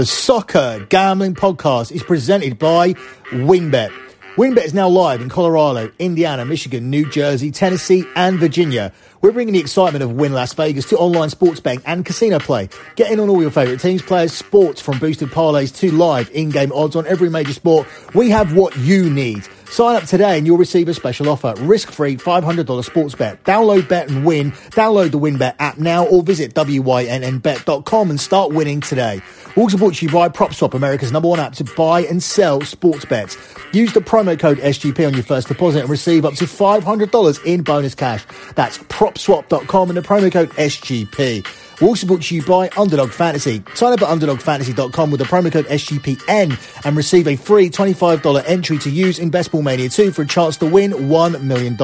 The Soccer Gambling Podcast is presented by WynnBET. WynnBET is now live in Colorado, Indiana, Michigan, New Jersey, Tennessee, and Virginia. We're bringing the excitement of Wynn Las Vegas to online sports betting and casino play. Get in on all your favourite teams, players, sports, from boosted parlays to live in-game odds on every major sport. We have what you need. Sign up today and you'll receive a special offer. Risk-free $500 sports bet. Download Bet and win. Download the WynnBET app now or visit wynnbet.com and start winning today. Also brought to you by PropSwap, America's number one app to buy and sell sports bets. Use the promo code SGP on your first deposit and receive up to $500 in bonus cash. That's PropSwap.com and the promo code SGP. Also brought to you by Underdog Fantasy. Sign up at UnderdogFantasy.com with the promo code SGPN and receive a free $25 entry to use in Best Ball Mania 2 for a chance to win $1 million.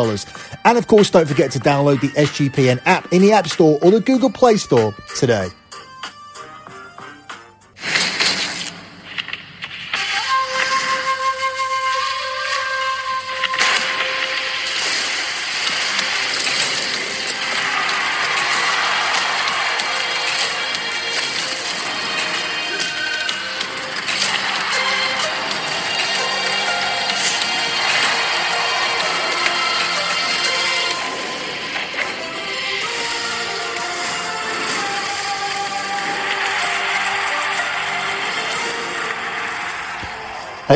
And of course, don't forget to download the SGPN app in the App Store or the Google Play Store today.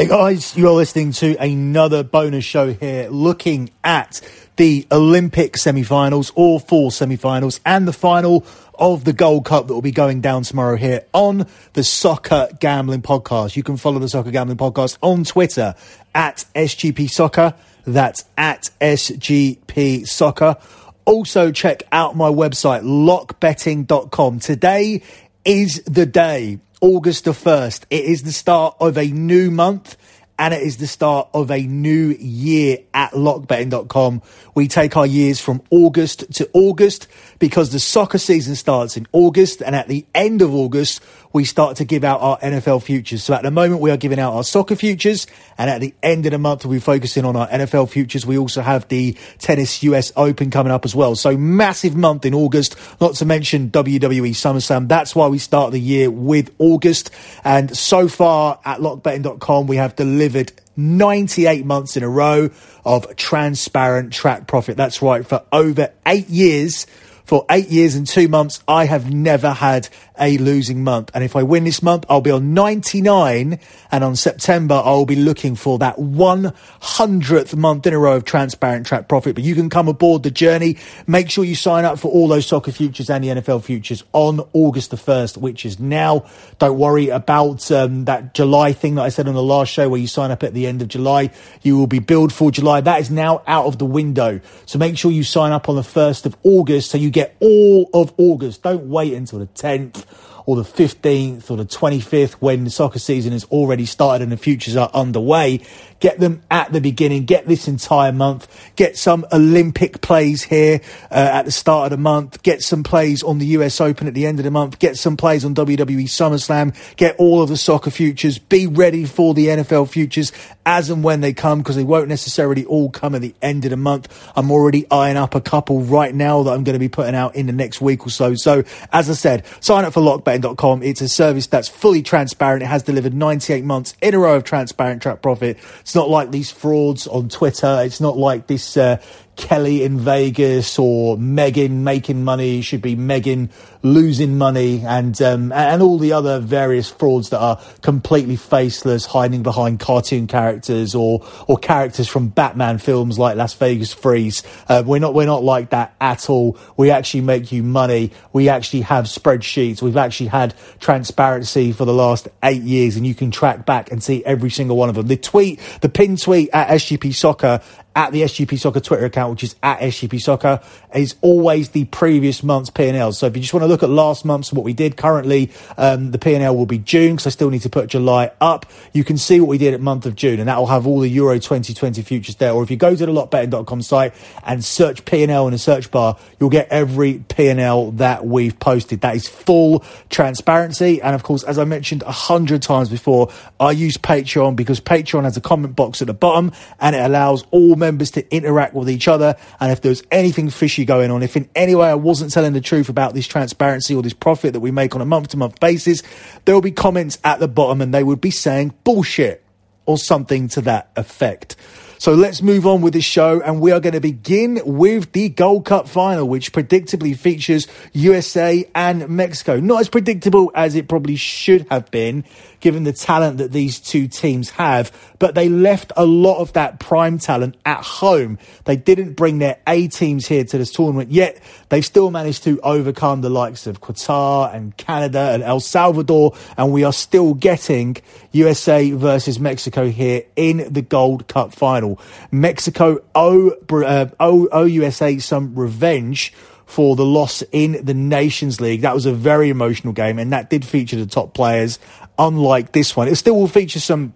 Hey guys, you are listening to another bonus show here looking at the Olympic semi-finals, all four semi-finals, and the final of the Gold Cup that will be going down tomorrow here on the Soccer Gambling Podcast. You can follow the Soccer Gambling Podcast on Twitter at SGP Soccer. That's at SGP Soccer. Also check out my website, lockbetting.com. Today is the day August the 1st. It is the start of a new month and it is the start of a new year at lockbetting.com. We take our years from August to August because the soccer season starts in August and at the end of August, we start to give out our NFL futures. So at the moment, we are giving out our soccer futures and at the end of the month, we'll be focusing on our NFL futures. We also have the tennis US Open coming up as well. So massive month in August, not to mention WWE SummerSlam. That's why we start the year with August. And so far at lockbetting.com, we have delivered 98 months in a row of transparent track profit. That's right. For over eight years, for eight years and two months, I have never had a losing month. And if I win this month, I'll be on 99. And on September, I'll be looking for that 100th month in a row of transparent track profit. But you can come aboard the journey. Make sure you sign up for all those soccer futures and the NFL futures on August the 1st, which is now. Don't worry about um, that July thing that I said on the last show where you sign up at the end of July. You will be billed for July. That is now out of the window. So make sure you sign up on the 1st of August so you get all of August. Don't wait until the 10th or the 15th or the 25th when the soccer season has already started and the futures are underway. Get them at the beginning. Get this entire month. Get some Olympic plays here uh, at the start of the month. Get some plays on the US Open at the end of the month. Get some plays on WWE SummerSlam. Get all of the soccer futures. Be ready for the NFL futures as and when they come because they won't necessarily all come at the end of the month. I'm already eyeing up a couple right now that I'm going to be putting out in the next week or so. So as I said, sign up for It's a service that's fully transparent. It has delivered 98 months in a row of transparent track profit. It's not like these frauds on Twitter. It's not like this uh, Kelly in Vegas or Megan making money should be Megan losing money and um, and all the other various frauds that are completely faceless, hiding behind cartoon characters or or characters from Batman films like Las Vegas Freeze. Uh, we're not we're not like that at all. We actually make you money. We actually have spreadsheets. We've actually had transparency for the last eight years, and you can track back and see every single one of them. The tweet, the pin tweet at SGP Soccer at the SGP Soccer Twitter account, which is at SGP Soccer, is always the previous month's P&L. So if you just want to look at last month's what we did currently, um, the P&L will be June because I still need to put July up. You can see what we did at month of June, and that will have all the Euro 2020 futures there. Or if you go to the lockbetting.com site and search P&L in the search bar, you'll get every P&L that we've posted. That is full transparency. And of course, as I mentioned a hundred times before, I use Patreon because Patreon has a comment box at the bottom and it allows all members to interact with each other. And if there's anything fishy going on, if in any way I wasn't telling the truth about this transparency or this profit that we make on a month to month basis, there will be comments at the bottom and they would be saying bullshit or something to that effect. So let's move on with the show, and we are going to begin with the Gold Cup final, which predictably features USA and Mexico. Not as predictable as it probably should have been, given the talent that these two teams have, but they left a lot of that prime talent at home. They didn't bring their A teams here to this tournament, yet they've still managed to overcome the likes of Qatar and Canada and El Salvador, and we are still getting USA versus Mexico here in the Gold Cup final. Mexico owe, uh, owe, owe USA some revenge for the loss in the Nations League. That was a very emotional game, and that did feature the top players unlike this one. It still will feature some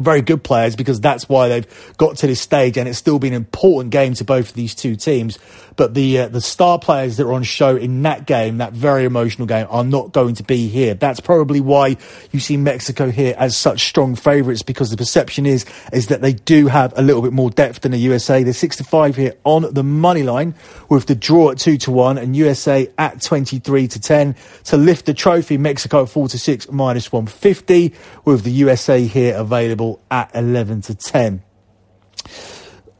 very good players because that's why they've got to this stage and it's still been an important game to both of these two teams. But the uh, the star players that are on show in that game that very emotional game are not going to be here. That's probably why you see Mexico here as such strong favourites because the perception is is that they do have a little bit more depth than the USA they're 6 to 5 here on the money line with the draw at 2 to 1 and USA at 23 to 10 to lift the trophy Mexico 4 to 6 minus 150 with the USA here available at 11 to 10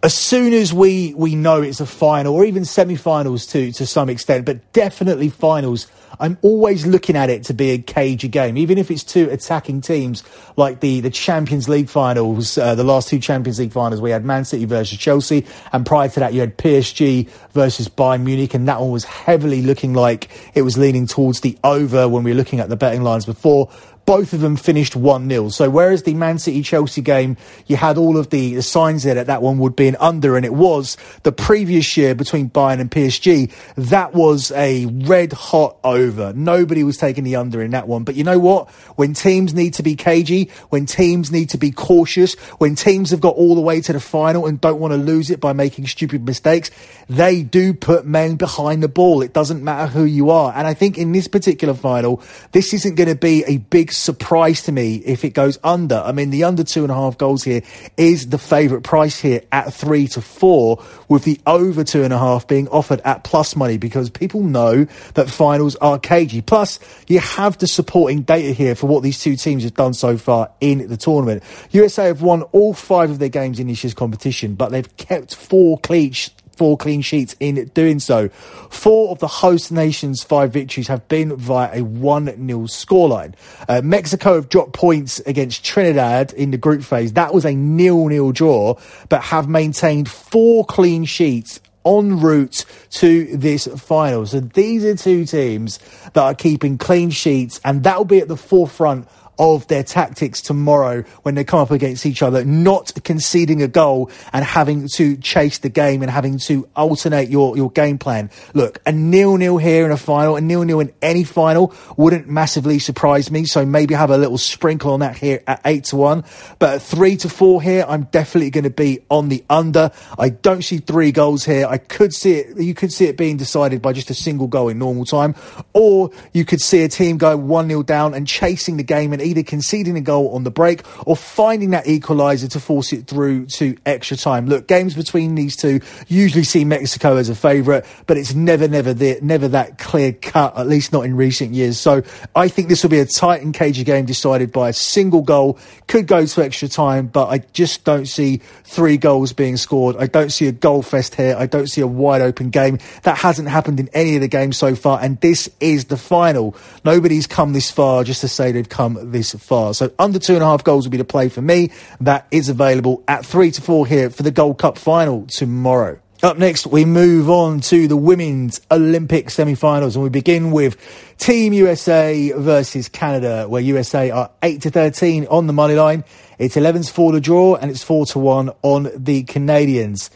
as soon as we we know it's a final or even semi-finals to to some extent but definitely finals i'm always looking at it to be a cagey game. Even if it's two attacking teams like the the champions league finals uh, the last two champions league finals we had man city versus chelsea and prior to that you had psg versus bayern munich and that one was heavily looking like it was leaning towards the over when we were looking at the betting lines before both of them finished 1 0. So, whereas the Man City Chelsea game, you had all of the, the, signs there that that one would be an under, and it was the previous year between Bayern and PSG, that was a red hot over. Nobody was taking the under in that one. But you know what? When teams need to be cagey, when teams need to be cautious, when teams have got all the way to the final and don't want to lose it by making stupid mistakes, they do put men behind the ball. It doesn't matter who you are. And I think in this particular final, this isn't going to be a big surprise to me if it goes under. I mean, the under two and a half goals here is the favourite price here at three to four, with the over two and a half being offered at plus money because people know that finals are cagey. Plus, you have the supporting data here for what these two teams have done so far in the tournament. USA have won all five of their games in this year's competition, but they've kept four clean four clean sheets in doing so. Four of the host nations' five victories have been via a 1 0 scoreline. Uh, Mexico have dropped points against Trinidad in the group phase. That was a nil nil draw, but have maintained four clean sheets en route to this final. So these are two teams that are keeping clean sheets, and that will be at the forefront of their tactics tomorrow when they come up against each other, not conceding a goal and having to chase the game and having to alternate your, your game plan. Look, a nil-nil here in a final, a nil-nil in any final wouldn't massively surprise me. So maybe have a little sprinkle on that here at eight to one. But three to four here, I'm definitely going to be on the under. I don't see three goals here. I could see it, you could see it being decided by just a single goal in normal time, or you could see a team go one nil down and chasing the game and either conceding a goal on the break or finding that equaliser to force it through to extra time. Look, games between these two usually see Mexico as a favourite, but it's never, never, the, never that clear cut, at least not in recent years. So I think this will be a tight and cagey game decided by a single goal. Could go to extra time, but I just don't see three goals being scored. I don't see a goal fest here. I don't see a wide open game. That hasn't happened in any of the games so far, and this is the final. Nobody's come this far just to say they've come this this far. So under two and a half goals will be the play for me. That is available at three to four here for the Gold Cup final tomorrow. Up next, we move on to the women's Olympic semi-finals, and we begin with Team USA versus Canada, where USA are eight to thirteen on the money line. It's 11's for the draw, and it's four to one on the Canadians.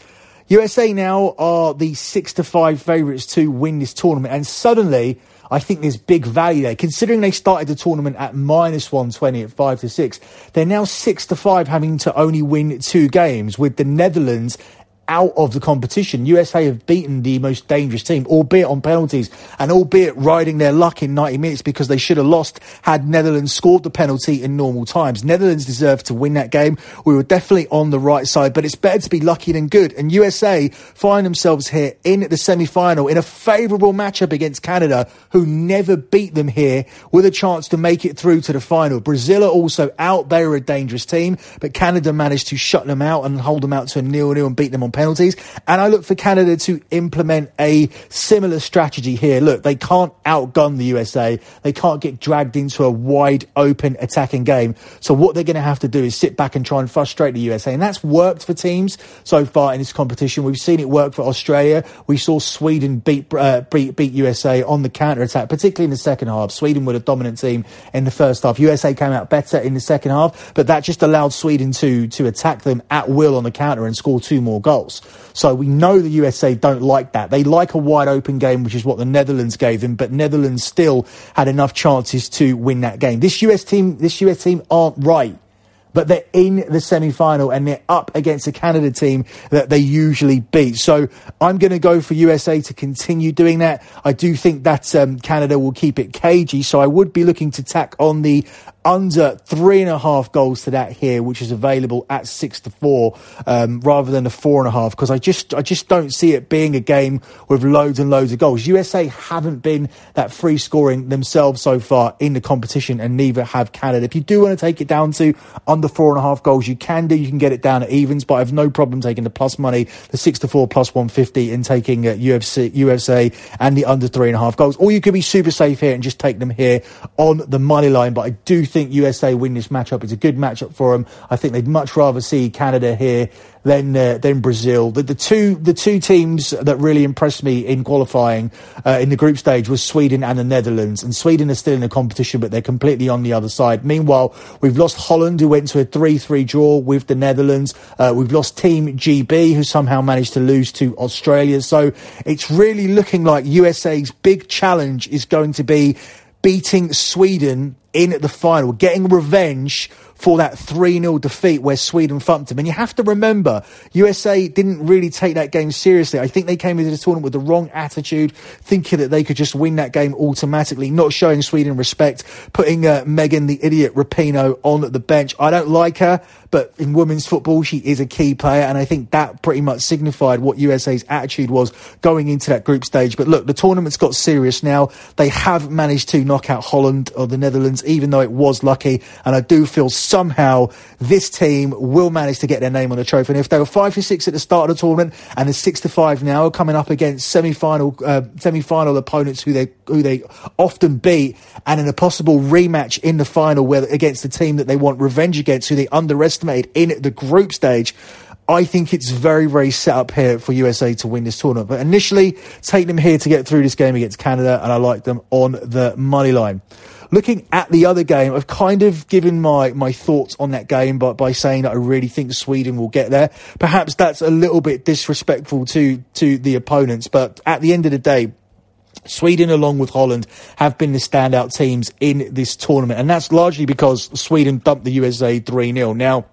USA now are the six to five favourites to win this tournament, and suddenly I think there's big value there. Considering they started the tournament at minus 120 at 5 to 6, they're now 6 to 5 having to only win two games with the Netherlands out of the competition. USA have beaten the most dangerous team, albeit on penalties and albeit riding their luck in 90 minutes because they should have lost had Netherlands scored the penalty in normal times. Netherlands deserved to win that game. We were definitely on the right side, but it's better to be lucky than good. And USA find themselves here in the semi-final in a favourable matchup against Canada, who never beat them here with a chance to make it through to the final. Brazil are also out. They are a dangerous team, but Canada managed to shut them out and hold them out to a nil-nil and beat them on penalties. And I look for Canada to implement a similar strategy here. Look, they can't outgun the USA. They can't get dragged into a wide open attacking game. So what they're going to have to do is sit back and try and frustrate the USA. And that's worked for teams so far in this competition. We've seen it work for Australia. We saw Sweden beat, uh, beat, beat USA on the counter attack, particularly in the second half. Sweden were the dominant team in the first half. USA came out better in the second half, but that just allowed Sweden to, to attack them at will on the counter and score two more goals So we know the USA don't like that. They like a wide open game, which is what the Netherlands gave them, but Netherlands still had enough chances to win that game. This US team, this US team aren't right but they're in the semi-final and they're up against a Canada team that they usually beat. So I'm going to go for USA to continue doing that. I do think that um, Canada will keep it cagey, so I would be looking to tack on the under three and a half goals to that here, which is available at six to four, um, rather than the four and a half, because I just I just don't see it being a game with loads and loads of goals. USA haven't been that free scoring themselves so far in the competition, and neither have Canada. If you do want to take it down to under four and a half goals, you can do. You can get it down at evens, but I have no problem taking the plus money, the six to four plus one fifty, and taking uh, UFC USA and the under three and a half goals. Or you could be super safe here and just take them here on the money line. But I do think USA win this matchup. It's a good matchup for them. I think they'd much rather see Canada here than uh, than Brazil. The, the two the two teams that really impressed me in qualifying uh, in the group stage was Sweden and the Netherlands. And Sweden is still in the competition, but they're completely on the other side. Meanwhile, we've lost Holland, who went to a three three draw with the Netherlands. Uh, we've lost Team GB, who somehow managed to lose to Australia. So it's really looking like USA's big challenge is going to be beating Sweden in the final, getting revenge for that 3 0 defeat where Sweden thumped them. And you have to remember, USA didn't really take that game seriously. I think they came into the tournament with the wrong attitude, thinking that they could just win that game automatically, not showing Sweden respect, putting uh, Megan the idiot Rapinoe on the bench. I don't like her, but in women's football, she is a key player. And I think that pretty much signified what USA's attitude was going into that group stage. But look, the tournament's got serious now. They have managed to knock out Holland or the Netherlands, even though it was lucky. And I do feel somehow this team will manage to get their name on the trophy. And if they were five to six at the start of the tournament and they're six to five now, coming up against semi-final uh, semi-final opponents who they who they often beat, and in a possible rematch in the final where against the team that they want revenge against, who they underestimated in the group stage. I think it's very, very set up here for USA to win this tournament. But initially, take them here to get through this game against Canada, and I like them on the money line. Looking at the other game, I've kind of given my, my thoughts on that game by, by saying that I really think Sweden will get there. Perhaps that's a little bit disrespectful to, to the opponents, but at the end of the day, Sweden, along with Holland, have been the standout teams in this tournament, and that's largely because Sweden dumped the USA 3 0. Now,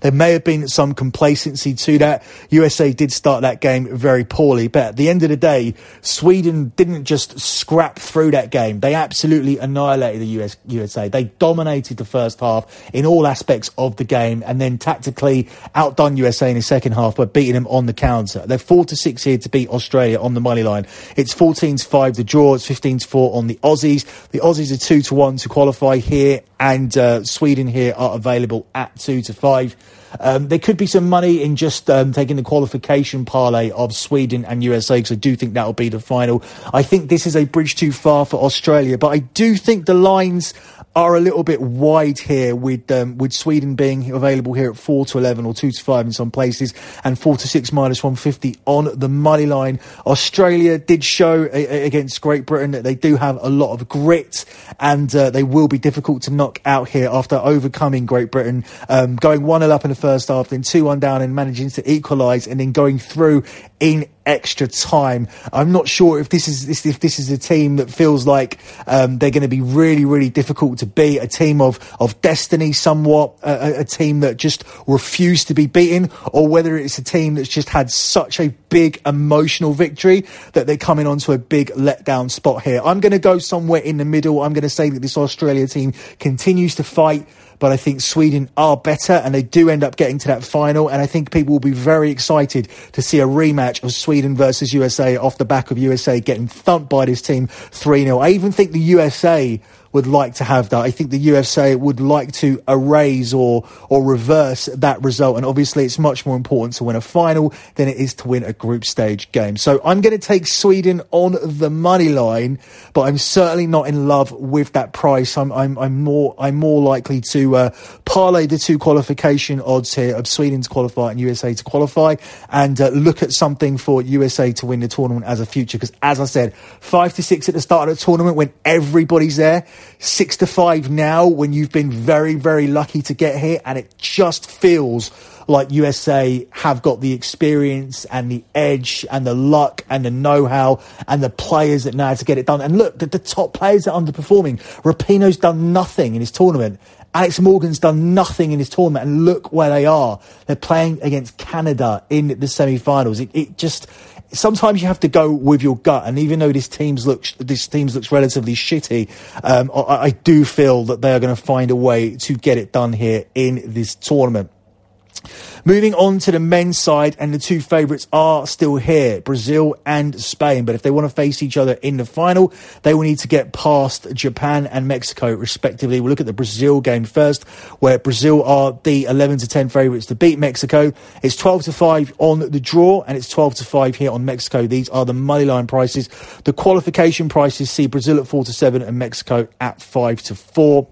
there may have been some complacency to that. USA did start that game very poorly, but at the end of the day, Sweden didn't just scrap through that game. They absolutely annihilated the US, USA. They dominated the first half in all aspects of the game and then tactically outdone USA in the second half by beating them on the counter. They're 4 to 6 here to beat Australia on the money line. It's 14 to 5 to draw. It's 15 to 4 on the Aussies. The Aussies are 2 to 1 to qualify here and uh, Sweden here are available at 2 to 5 five. Um, there could be some money in just um, taking the qualification parlay of Sweden and USA because I do think that'll be the final. I think this is a bridge too far for Australia, but I do think the lines are a little bit wide here with um, with Sweden being available here at 4 to 11 or 2 to 5 in some places and 4 to 6 minus 150 on the money line. Australia did show a, against Great Britain that they do have a lot of grit and uh, they will be difficult to knock out here after overcoming Great Britain, um, going 1 0 up in the first half, then 2 1 down and managing to equalise and then going through in extra time. I'm not sure if this is if this is a team that feels like um, they're going to be really really difficult to beat. A team of of destiny, somewhat a, a team that just refused to be beaten, or whether it's a team that's just had such a big emotional victory that they're coming onto a big letdown spot here. I'm going to go somewhere in the middle. I'm going to say that this Australia team continues to fight but I think Sweden are better and they do end up getting to that final. And I think people will be very excited to see a rematch of Sweden versus USA off the back of USA getting thumped by this team 3 0. I even think the USA would like to have that. I think the USA would like to erase or or reverse that result. And obviously, it's much more important to win a final than it is to win a group stage game. So I'm going to take Sweden on the money line, but I'm certainly not in love with that price. I'm I'm, I'm more I'm more likely to uh, parlay the two qualification odds here of Sweden to qualify and USA to qualify, and uh, look at something for USA to win the tournament as a future. Because as I said, five to six at the start of the tournament when everybody's there six to five now when you've been very, very lucky to get here. And it just feels like USA have got the experience and the edge and the luck and the know-how and the players that know how to get it done. And look, the, the top players are underperforming. Rapinoe's done nothing in his tournament. Alex Morgan's done nothing in his tournament, and look where they are. They're playing against Canada in the semi-finals. It, it just sometimes you have to go with your gut. And even though this team's looks this team's looks relatively shitty, um, I, I do feel that they are going to find a way to get it done here in this tournament. Moving on to the men's side, and the two favourites are still here Brazil and Spain. But if they want to face each other in the final, they will need to get past Japan and Mexico, respectively. We'll look at the Brazil game first, where Brazil are the 11 to 10 favourites to beat Mexico. It's 12 to 5 on the draw, and it's 12 to 5 here on Mexico. These are the moneyline prices. The qualification prices see Brazil at 4 to 7 and Mexico at 5 to 4.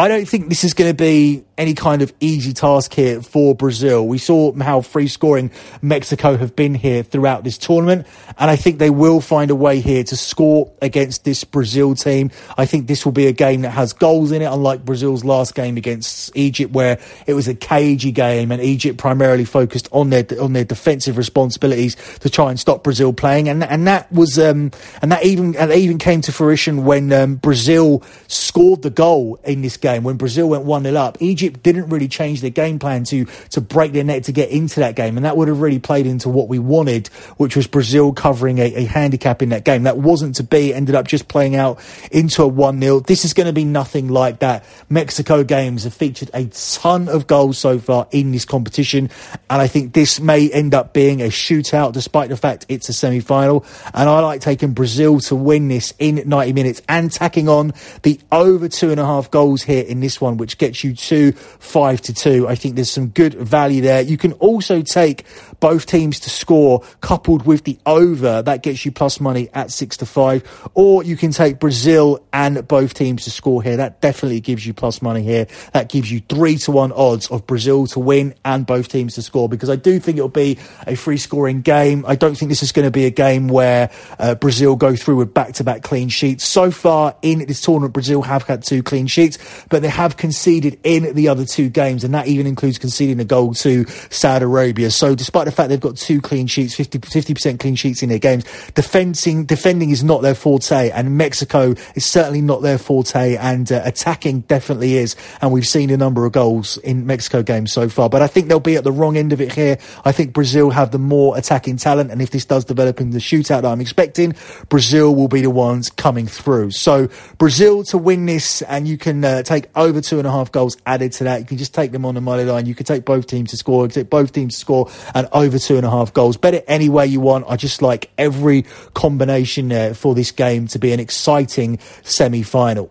I don't think this is going to be any kind of easy task here for Brazil. We saw how free scoring Mexico have been here throughout this tournament, and I think they will find a way here to score against this Brazil team. I think this will be a game that has goals in it, unlike Brazil's last game against Egypt, where it was a cagey game and Egypt primarily focused on their on their defensive responsibilities to try and stop Brazil playing, and and that was um, and that even and that even came to fruition when um, Brazil scored the goal in this game when Brazil went one 0 up. Egypt didn't really change their game plan to to break their net to get into that game, and that would have really played into what we wanted, which was Brazil covering a, a handicap in that game. That wasn't to be. Ended up just playing out into a one 0 This is going to be nothing like that. Mexico games have featured a ton of goals so far in this competition, and I think this may end up being a shootout, despite the fact it's a semi final. And I like taking Brazil to win this in 90 minutes and tacking on the over two and a half goals here in this one, which gets you to five to two. I think there's some good value there. You can also take both teams to score coupled with the over. That gets you plus money at six to five. Or you can take Brazil and both teams to score here. That definitely gives you plus money here. That gives you three to one odds of Brazil to win and both teams to score because I do think it'll be a free scoring game. I don't think this is going to be a game where uh, Brazil go through with back to back clean sheets. So far in this tournament, Brazil have had two clean sheets, but they have conceded in the other two games, and that even includes conceding a goal to Saudi Arabia. So, despite the fact they've got two clean sheets, 50 percent clean sheets in their games, defending defending is not their forte, and Mexico is certainly not their forte, and uh, attacking definitely is. And we've seen a number of goals in Mexico games so far, but I think they'll be at the wrong end of it here. I think Brazil have the more attacking talent, and if this does develop in the shootout that I'm expecting, Brazil will be the ones coming through. So, Brazil to win this, and you can uh, take over two and a half goals added to that. You can just take them on the money line. You can take both teams to score, take both teams to score, and over two and a half goals. Bet it any way you want. I just like every combination there for this game to be an exciting semi final.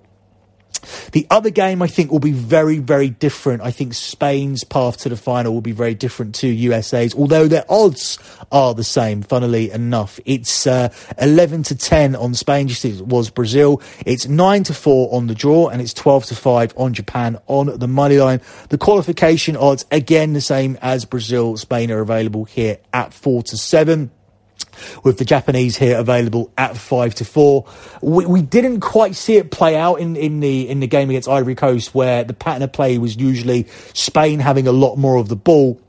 The other game I think will be very, very different. I think Spain's path to the final will be very different to USA's, although their odds are the same, funnily enough. It's uh, 11 to 10 on Spain, just as it was Brazil. It's 9 to 4 on the draw, and it's 12 to 5 on Japan on the money line. The qualification odds, again, the same as Brazil. Spain are available here at 4 to 7 with the Japanese here available at five to four. We, we didn't quite see it play out in, in the in the game against Ivory Coast, where the pattern of play was usually Spain having a lot more of the ball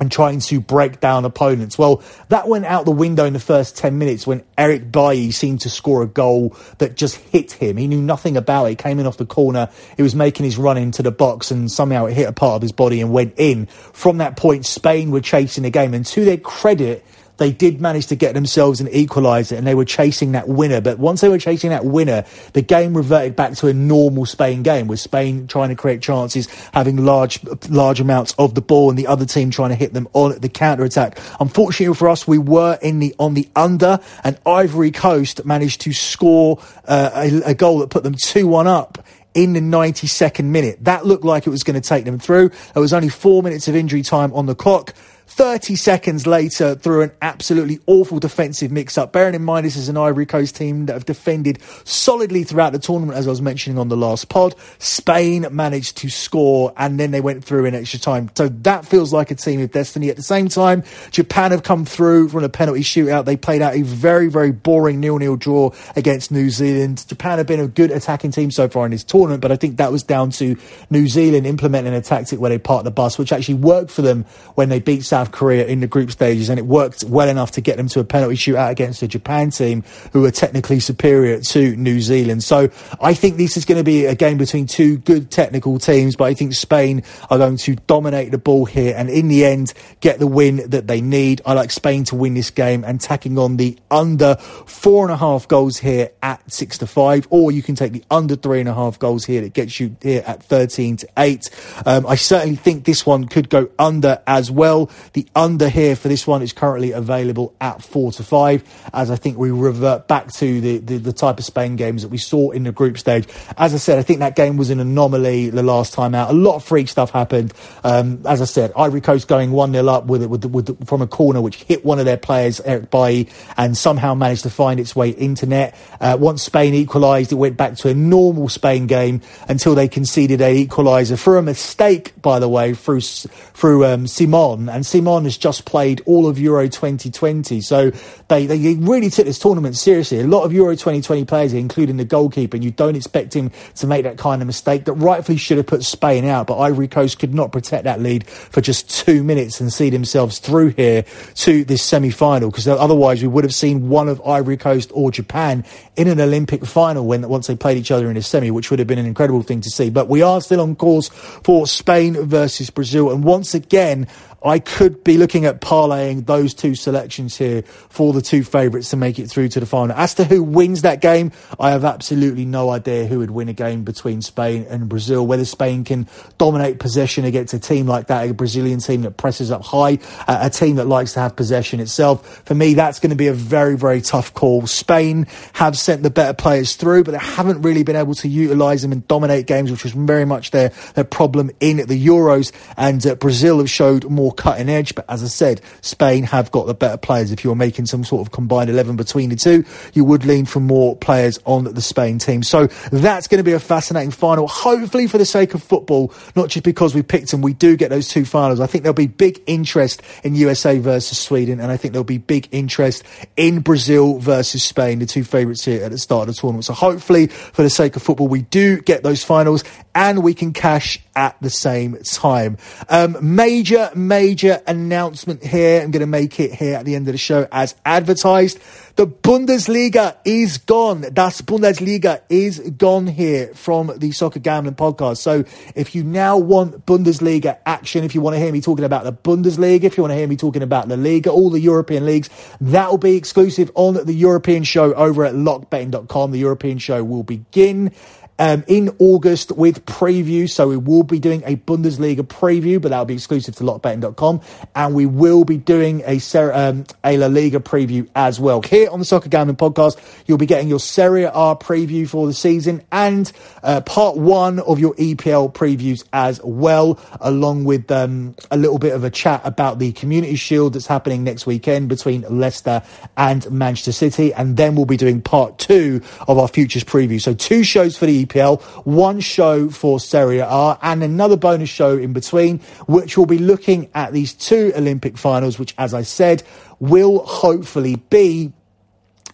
and trying to break down opponents. Well, that went out the window in the first 10 minutes when Eric Bailly seemed to score a goal that just hit him. He knew nothing about it. He Came in off the corner. He was making his run into the box and somehow it hit a part of his body and went in. From that point, Spain were chasing the game. And to their credit, they did manage to get themselves an equaliser and they were chasing that winner. But once they were chasing that winner, the game reverted back to a normal Spain game with Spain trying to create chances, having large, large amounts of the ball and the other team trying to hit them on the counter attack. Unfortunately for us, we were in the, on the under and Ivory Coast managed to score uh, a, a goal that put them 2-1 up in the 92nd minute. That looked like it was going to take them through. There was only four minutes of injury time on the clock. 30 seconds later, through an absolutely awful defensive mix up, bearing in mind this is an Ivory Coast team that have defended solidly throughout the tournament, as I was mentioning on the last pod, Spain managed to score and then they went through in extra time. So that feels like a team of destiny. At the same time, Japan have come through from a penalty shootout. They played out a very, very boring nil-nil draw against New Zealand. Japan have been a good attacking team so far in this tournament, but I think that was down to New Zealand implementing a tactic where they parked the bus, which actually worked for them when they beat South South Korea in the group stages, and it worked well enough to get them to a penalty shootout against the Japan team, who are technically superior to New Zealand. So I think this is going to be a game between two good technical teams, but I think Spain are going to dominate the ball here and in the end get the win that they need. I like Spain to win this game and tacking on the under four and a half goals here at six to five, or you can take the under three and a half goals here that gets you here at 13 to eight. Um, I certainly think this one could go under as well. The under here for this one is currently available at four to five, as I think we revert back to the, the, the, type of Spain games that we saw in the group stage. As I said, I think that game was an anomaly the last time out. A lot of freak stuff happened. Um, as I said, Ivory Coast going 1 0 up with it with, with, from a corner, which hit one of their players, Eric Bailly, and somehow managed to find its way into net. Uh, once Spain equalised, it went back to a normal Spain game until they conceded a equaliser for a mistake, by the way, through, through um, Simon. And Simon Simon has just played all of Euro 2020. So they, they really took this tournament seriously. A lot of Euro 2020 players, including the goalkeeper, and you don't expect him to make that kind of mistake that rightfully should have put Spain out. But Ivory Coast could not protect that lead for just two minutes and see themselves through here to this semi final because otherwise we would have seen one of Ivory Coast or Japan in an Olympic final when once they played each other in a semi, which would have been an incredible thing to see. But we are still on course for Spain versus Brazil. And once again, I could be looking at parlaying those two selections here for the two favourites to make it through to the final. As to who wins that game, I have absolutely no idea who would win a game between Spain and Brazil. Whether Spain can dominate possession against a team like that, a Brazilian team that presses up high, a team that likes to have possession itself. For me, that's going to be a very, very tough call. Spain have sent the better players through, but they haven't really been able to utilise them and dominate games, which was very much their, their problem in the Euros. And uh, Brazil have showed more more cutting edge. But as I said, Spain have got the better players. If you're making some sort of combined 11 between the two, you would lean for more players on the Spain team. So that's going to be a fascinating final. Hopefully, for the sake of football, not just because we picked them, we do get those two finals. I think there'll be big interest in USA versus Sweden, and I think there'll be big interest in Brazil versus Spain, the two favourites here at the start of the tournament. So hopefully, for the sake of football, we do get those finals and we can cash at the same time. Um, major, major announcement here. I'm going to make it here at the end of the show as advertised. The Bundesliga is gone. Das Bundesliga is gone here from the Soccer Gambling Podcast. So if you now want Bundesliga action, if you want to hear me talking about the Bundesliga, if you want to hear me talking about the Liga, all the European leagues, that will be exclusive on the European show over at lockbetting.com. The European show will begin um, in August with preview. So we will be doing a Bundesliga preview, but that'll be exclusive to lockbetting.com. And we will be doing a, um, a La Liga preview as well. Here on the Soccer Gambling Podcast, you'll be getting your Serie A preview for the season and uh, part one of your EPL previews as well, along with um, a little bit of a chat about the Community Shield that's happening next weekend between Leicester and Manchester City. And then we'll be doing part two of our futures preview. So two shows for the EPL, one show for Serie A, and another bonus show in between, which will be looking at these two Olympic finals, which, as I said, will hopefully be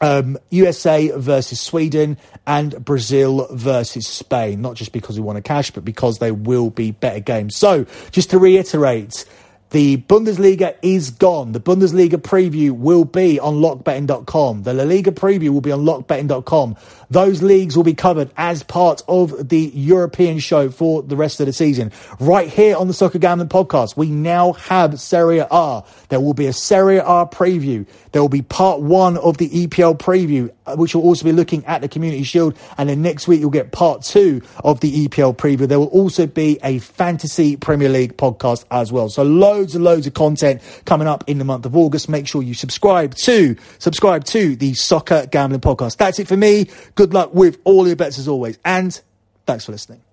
um, USA versus Sweden and Brazil versus Spain. Not just because we want to cash, but because they will be better games. So, just to reiterate, The Bundesliga is gone. The Bundesliga preview will be on lockbetting.com. The La Liga preview will be on lockbetting.com. Those leagues will be covered as part of the European show for the rest of the season. Right here on the Soccer Gambling Podcast, we now have Serie A. There will be a Serie A preview. There will be part one of the EPL preview, uh, which will also be looking at the Community Shield. And then next week, you'll get part two of the EPL preview. There will also be a Fantasy Premier League podcast as well. So loads and loads of content coming up in the month of August. Make sure you subscribe to, subscribe to the Soccer Gambling Podcast. That's it for me. Good luck with all your bets as always. And thanks for listening.